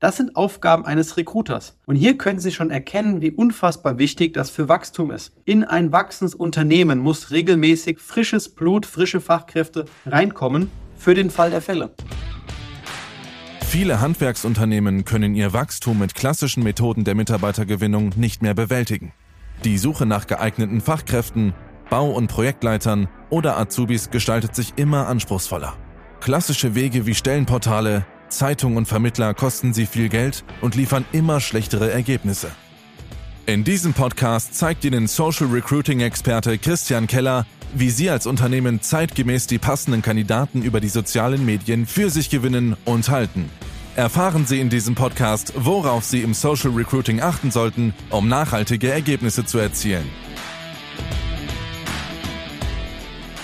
Das sind Aufgaben eines Recruiters. Und hier können Sie schon erkennen, wie unfassbar wichtig das für Wachstum ist. In ein wachsendes Unternehmen muss regelmäßig frisches Blut, frische Fachkräfte reinkommen für den Fall der Fälle. Viele Handwerksunternehmen können ihr Wachstum mit klassischen Methoden der Mitarbeitergewinnung nicht mehr bewältigen. Die Suche nach geeigneten Fachkräften, Bau- und Projektleitern oder Azubis gestaltet sich immer anspruchsvoller. Klassische Wege wie Stellenportale, Zeitung und Vermittler kosten sie viel Geld und liefern immer schlechtere Ergebnisse. In diesem Podcast zeigt Ihnen Social Recruiting-Experte Christian Keller, wie Sie als Unternehmen zeitgemäß die passenden Kandidaten über die sozialen Medien für sich gewinnen und halten. Erfahren Sie in diesem Podcast, worauf Sie im Social Recruiting achten sollten, um nachhaltige Ergebnisse zu erzielen.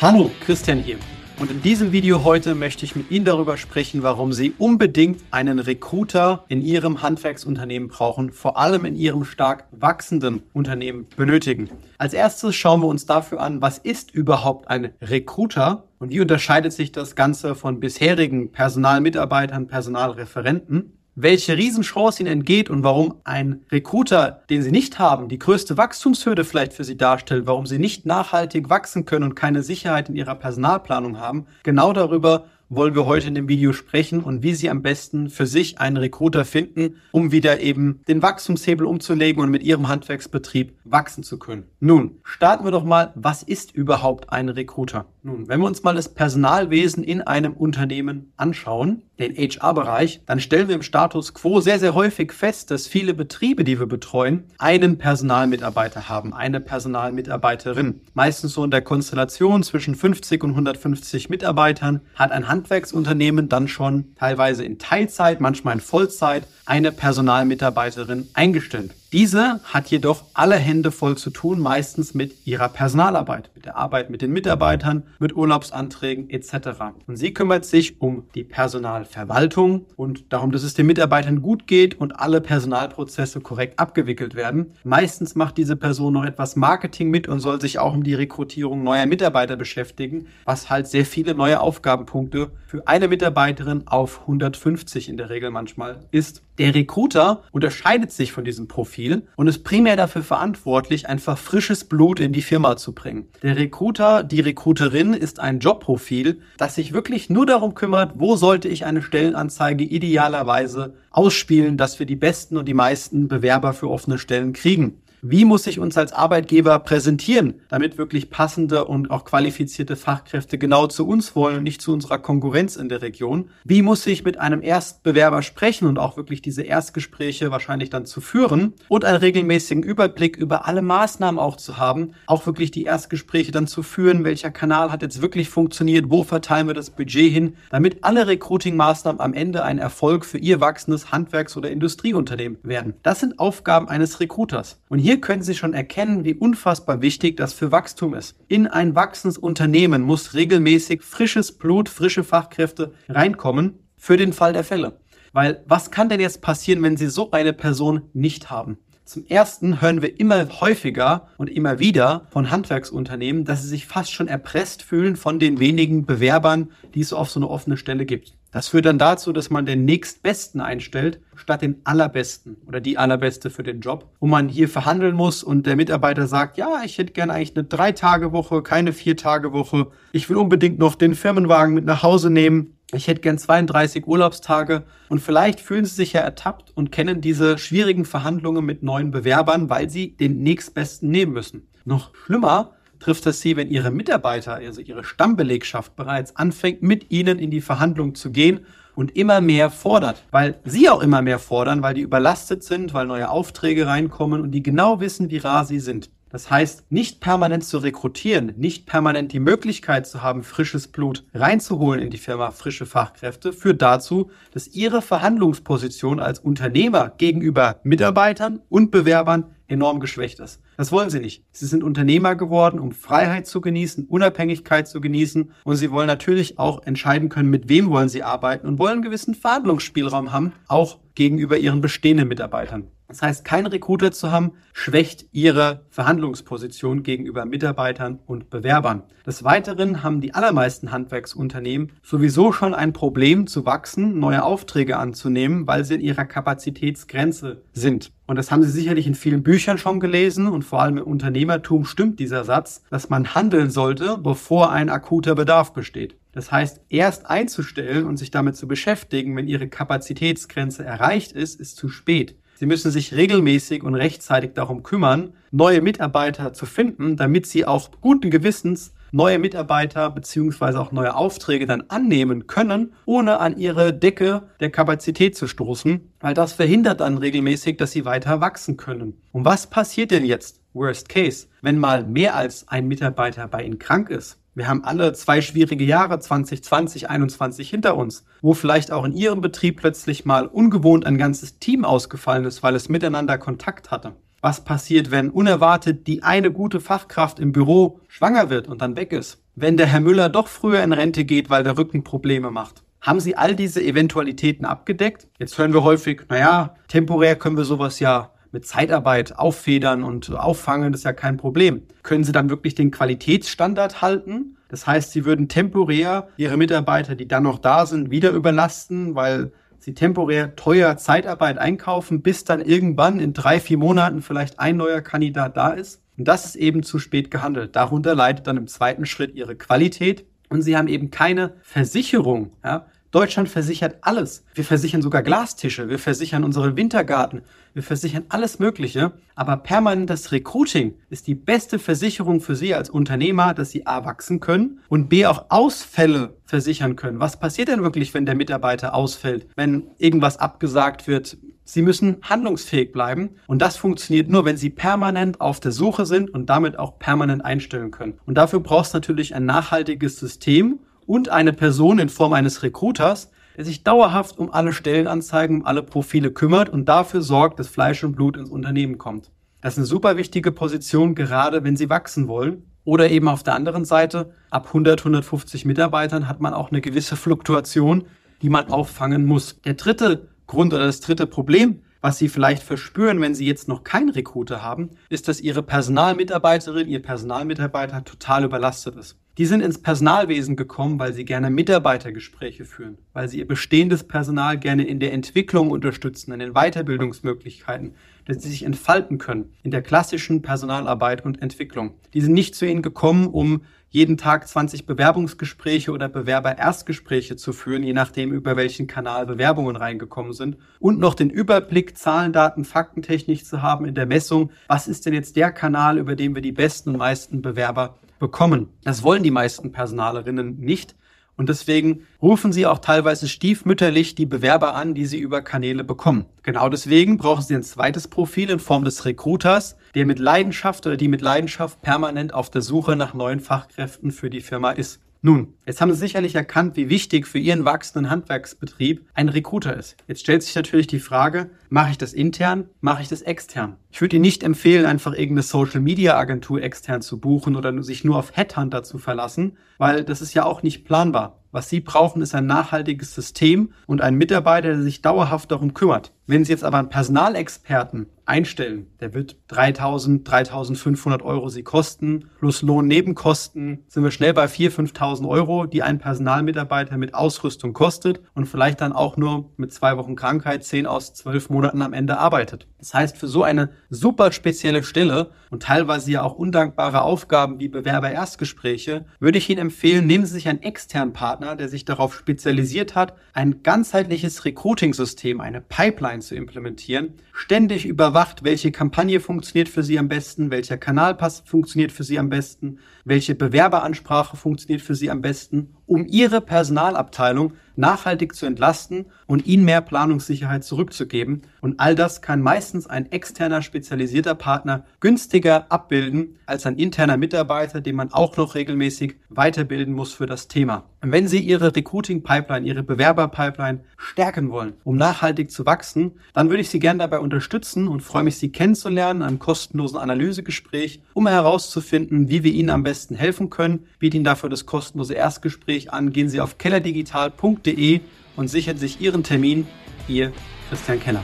Hallo, Christian hier. Und in diesem Video heute möchte ich mit Ihnen darüber sprechen, warum Sie unbedingt einen Recruiter in Ihrem Handwerksunternehmen brauchen, vor allem in Ihrem stark wachsenden Unternehmen benötigen. Als erstes schauen wir uns dafür an, was ist überhaupt ein Recruiter und wie unterscheidet sich das Ganze von bisherigen Personalmitarbeitern, Personalreferenten welche Riesenchance ihnen entgeht und warum ein Recruiter, den sie nicht haben, die größte Wachstumshürde vielleicht für sie darstellt, warum sie nicht nachhaltig wachsen können und keine Sicherheit in ihrer Personalplanung haben. Genau darüber wollen wir heute in dem Video sprechen und wie Sie am besten für sich einen Recruiter finden, um wieder eben den Wachstumshebel umzulegen und mit Ihrem Handwerksbetrieb wachsen zu können. Nun, starten wir doch mal, was ist überhaupt ein Recruiter? Nun, wenn wir uns mal das Personalwesen in einem Unternehmen anschauen, den HR-Bereich, dann stellen wir im Status quo sehr, sehr häufig fest, dass viele Betriebe, die wir betreuen, einen Personalmitarbeiter haben, eine Personalmitarbeiterin. Meistens so in der Konstellation zwischen 50 und 150 Mitarbeitern hat ein Handwerksunternehmen dann schon teilweise in Teilzeit, manchmal in Vollzeit eine Personalmitarbeiterin eingestellt. Diese hat jedoch alle Hände voll zu tun, meistens mit ihrer Personalarbeit, mit der Arbeit mit den Mitarbeitern, mit Urlaubsanträgen etc. Und sie kümmert sich um die Personalverwaltung und darum, dass es den Mitarbeitern gut geht und alle Personalprozesse korrekt abgewickelt werden. Meistens macht diese Person noch etwas Marketing mit und soll sich auch um die Rekrutierung neuer Mitarbeiter beschäftigen, was halt sehr viele neue Aufgabenpunkte für eine Mitarbeiterin auf 150 in der Regel manchmal ist. Der Recruiter unterscheidet sich von diesem Profil und ist primär dafür verantwortlich, einfach frisches Blut in die Firma zu bringen. Der Recruiter, die Recruiterin ist ein Jobprofil, das sich wirklich nur darum kümmert, wo sollte ich eine Stellenanzeige idealerweise ausspielen, dass wir die besten und die meisten Bewerber für offene Stellen kriegen. Wie muss ich uns als Arbeitgeber präsentieren, damit wirklich passende und auch qualifizierte Fachkräfte genau zu uns wollen und nicht zu unserer Konkurrenz in der Region? Wie muss ich mit einem Erstbewerber sprechen und auch wirklich diese Erstgespräche wahrscheinlich dann zu führen und einen regelmäßigen Überblick über alle Maßnahmen auch zu haben, auch wirklich die Erstgespräche dann zu führen, welcher Kanal hat jetzt wirklich funktioniert, wo verteilen wir das Budget hin, damit alle Recruiting-Maßnahmen am Ende ein Erfolg für Ihr wachsendes Handwerks- oder Industrieunternehmen werden. Das sind Aufgaben eines Recruiters. Und hier hier können Sie schon erkennen, wie unfassbar wichtig das für Wachstum ist. In ein wachsendes Unternehmen muss regelmäßig frisches Blut, frische Fachkräfte reinkommen für den Fall der Fälle. Weil was kann denn jetzt passieren, wenn Sie so eine Person nicht haben? Zum ersten hören wir immer häufiger und immer wieder von Handwerksunternehmen, dass sie sich fast schon erpresst fühlen von den wenigen Bewerbern, die es auf so eine offene Stelle gibt. Das führt dann dazu, dass man den nächstbesten einstellt, statt den allerbesten oder die allerbeste für den Job, wo man hier verhandeln muss und der Mitarbeiter sagt, ja, ich hätte gerne eigentlich eine Drei-Tage-Woche, keine Vier-Tage-Woche. Ich will unbedingt noch den Firmenwagen mit nach Hause nehmen. Ich hätte gern 32 Urlaubstage und vielleicht fühlen Sie sich ja ertappt und kennen diese schwierigen Verhandlungen mit neuen Bewerbern, weil Sie den nächstbesten nehmen müssen. Noch schlimmer, trifft es sie, wenn ihre Mitarbeiter, also ihre Stammbelegschaft bereits anfängt, mit ihnen in die Verhandlung zu gehen und immer mehr fordert, weil sie auch immer mehr fordern, weil die überlastet sind, weil neue Aufträge reinkommen und die genau wissen, wie rar sie sind. Das heißt, nicht permanent zu rekrutieren, nicht permanent die Möglichkeit zu haben, frisches Blut reinzuholen in die Firma, frische Fachkräfte, führt dazu, dass ihre Verhandlungsposition als Unternehmer gegenüber Mitarbeitern und Bewerbern enorm geschwächt ist. Das wollen sie nicht. Sie sind Unternehmer geworden, um Freiheit zu genießen, Unabhängigkeit zu genießen und sie wollen natürlich auch entscheiden können, mit wem wollen sie arbeiten und wollen einen gewissen Verhandlungsspielraum haben, auch gegenüber ihren bestehenden Mitarbeitern. Das heißt, kein Recruiter zu haben, schwächt ihre Verhandlungsposition gegenüber Mitarbeitern und Bewerbern. Des Weiteren haben die allermeisten Handwerksunternehmen sowieso schon ein Problem zu wachsen, neue Aufträge anzunehmen, weil sie in ihrer Kapazitätsgrenze sind. Und das haben Sie sicherlich in vielen Büchern schon gelesen und vor allem im Unternehmertum stimmt dieser Satz, dass man handeln sollte, bevor ein akuter Bedarf besteht. Das heißt, erst einzustellen und sich damit zu beschäftigen, wenn Ihre Kapazitätsgrenze erreicht ist, ist zu spät. Sie müssen sich regelmäßig und rechtzeitig darum kümmern, neue Mitarbeiter zu finden, damit Sie auch guten Gewissens neue Mitarbeiter beziehungsweise auch neue Aufträge dann annehmen können, ohne an ihre Decke der Kapazität zu stoßen, weil das verhindert dann regelmäßig, dass sie weiter wachsen können. Und was passiert denn jetzt? Worst Case, wenn mal mehr als ein Mitarbeiter bei Ihnen krank ist. Wir haben alle zwei schwierige Jahre 2020, 2021 hinter uns, wo vielleicht auch in Ihrem Betrieb plötzlich mal ungewohnt ein ganzes Team ausgefallen ist, weil es miteinander Kontakt hatte. Was passiert, wenn unerwartet die eine gute Fachkraft im Büro schwanger wird und dann weg ist? Wenn der Herr Müller doch früher in Rente geht, weil der Rücken Probleme macht? Haben Sie all diese Eventualitäten abgedeckt? Jetzt hören wir häufig, naja, temporär können wir sowas ja mit Zeitarbeit auffedern und auffangen, das ist ja kein Problem. Können Sie dann wirklich den Qualitätsstandard halten? Das heißt, Sie würden temporär Ihre Mitarbeiter, die dann noch da sind, wieder überlasten, weil Sie temporär teuer Zeitarbeit einkaufen, bis dann irgendwann in drei, vier Monaten vielleicht ein neuer Kandidat da ist. Und das ist eben zu spät gehandelt. Darunter leidet dann im zweiten Schritt Ihre Qualität. Und Sie haben eben keine Versicherung, ja, Deutschland versichert alles. Wir versichern sogar Glastische, wir versichern unsere Wintergarten, wir versichern alles Mögliche. Aber permanentes Recruiting ist die beste Versicherung für Sie als Unternehmer, dass Sie A wachsen können und B auch Ausfälle versichern können. Was passiert denn wirklich, wenn der Mitarbeiter ausfällt, wenn irgendwas abgesagt wird? Sie müssen handlungsfähig bleiben und das funktioniert nur, wenn Sie permanent auf der Suche sind und damit auch permanent einstellen können. Und dafür braucht es natürlich ein nachhaltiges System und eine Person in Form eines Recruiters, der sich dauerhaft um alle Stellenanzeigen, um alle Profile kümmert und dafür sorgt, dass Fleisch und Blut ins Unternehmen kommt. Das ist eine super wichtige Position, gerade wenn Sie wachsen wollen. Oder eben auf der anderen Seite, ab 100, 150 Mitarbeitern hat man auch eine gewisse Fluktuation, die man auffangen muss. Der dritte Grund oder das dritte Problem, was Sie vielleicht verspüren, wenn Sie jetzt noch keinen Recruiter haben, ist, dass Ihre Personalmitarbeiterin, Ihr Personalmitarbeiter total überlastet ist. Die sind ins Personalwesen gekommen, weil sie gerne Mitarbeitergespräche führen, weil sie ihr bestehendes Personal gerne in der Entwicklung unterstützen, in den Weiterbildungsmöglichkeiten, dass sie sich entfalten können in der klassischen Personalarbeit und Entwicklung. Die sind nicht zu ihnen gekommen, um jeden Tag 20 Bewerbungsgespräche oder Bewerber-Erstgespräche zu führen, je nachdem, über welchen Kanal Bewerbungen reingekommen sind. Und noch den Überblick, Zahlen, Daten, Faktentechnik zu haben in der Messung. Was ist denn jetzt der Kanal, über den wir die besten und meisten Bewerber bekommen. Das wollen die meisten Personalerinnen nicht. Und deswegen rufen sie auch teilweise stiefmütterlich die Bewerber an, die sie über Kanäle bekommen. Genau deswegen brauchen sie ein zweites Profil in Form des Recruiters, der mit Leidenschaft oder die mit Leidenschaft permanent auf der Suche nach neuen Fachkräften für die Firma ist. Nun, jetzt haben Sie sicherlich erkannt, wie wichtig für Ihren wachsenden Handwerksbetrieb ein Recruiter ist. Jetzt stellt sich natürlich die Frage, mache ich das intern, mache ich das extern? Ich würde Ihnen nicht empfehlen, einfach irgendeine Social-Media-Agentur extern zu buchen oder sich nur auf Headhunter zu verlassen, weil das ist ja auch nicht planbar. Was Sie brauchen, ist ein nachhaltiges System und ein Mitarbeiter, der sich dauerhaft darum kümmert. Wenn Sie jetzt aber einen Personalexperten einstellen, der wird 3000, 3500 Euro Sie kosten, plus Lohnnebenkosten, sind wir schnell bei 4.000, 5.000 Euro, die ein Personalmitarbeiter mit Ausrüstung kostet und vielleicht dann auch nur mit zwei Wochen Krankheit 10 aus 12 Monaten am Ende arbeitet. Das heißt, für so eine super spezielle Stelle und teilweise ja auch undankbare Aufgaben wie Bewerber-Erstgespräche, würde ich Ihnen empfehlen, nehmen Sie sich einen externen Partner, der sich darauf spezialisiert hat, ein ganzheitliches Recruiting-System, eine Pipeline zu implementieren, ständig überwacht, welche Kampagne funktioniert für Sie am besten, welcher Kanalpass funktioniert für Sie am besten, welche Bewerberansprache funktioniert für Sie am besten, um Ihre Personalabteilung nachhaltig zu entlasten und ihnen mehr Planungssicherheit zurückzugeben. Und all das kann meistens ein externer spezialisierter Partner günstiger abbilden als ein interner Mitarbeiter, den man auch noch regelmäßig weiterbilden muss für das Thema. Wenn Sie Ihre Recruiting-Pipeline, Ihre Bewerber-Pipeline stärken wollen, um nachhaltig zu wachsen, dann würde ich Sie gerne dabei unterstützen und freue mich, Sie kennenzulernen, einem kostenlosen Analysegespräch, um herauszufinden, wie wir Ihnen am besten helfen können. Biete Ihnen dafür das kostenlose Erstgespräch an. Gehen Sie auf kellerdigital.de und sichern sich Ihren Termin. Ihr Christian Keller.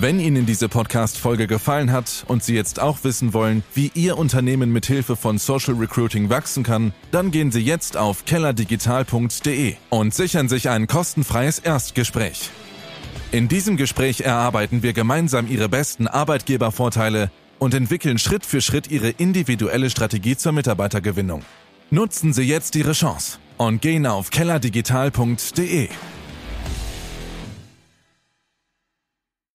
Wenn Ihnen diese Podcast-Folge gefallen hat und Sie jetzt auch wissen wollen, wie Ihr Unternehmen mit Hilfe von Social Recruiting wachsen kann, dann gehen Sie jetzt auf kellerdigital.de und sichern sich ein kostenfreies Erstgespräch. In diesem Gespräch erarbeiten wir gemeinsam Ihre besten Arbeitgebervorteile und entwickeln Schritt für Schritt Ihre individuelle Strategie zur Mitarbeitergewinnung. Nutzen Sie jetzt Ihre Chance und gehen auf kellerdigital.de.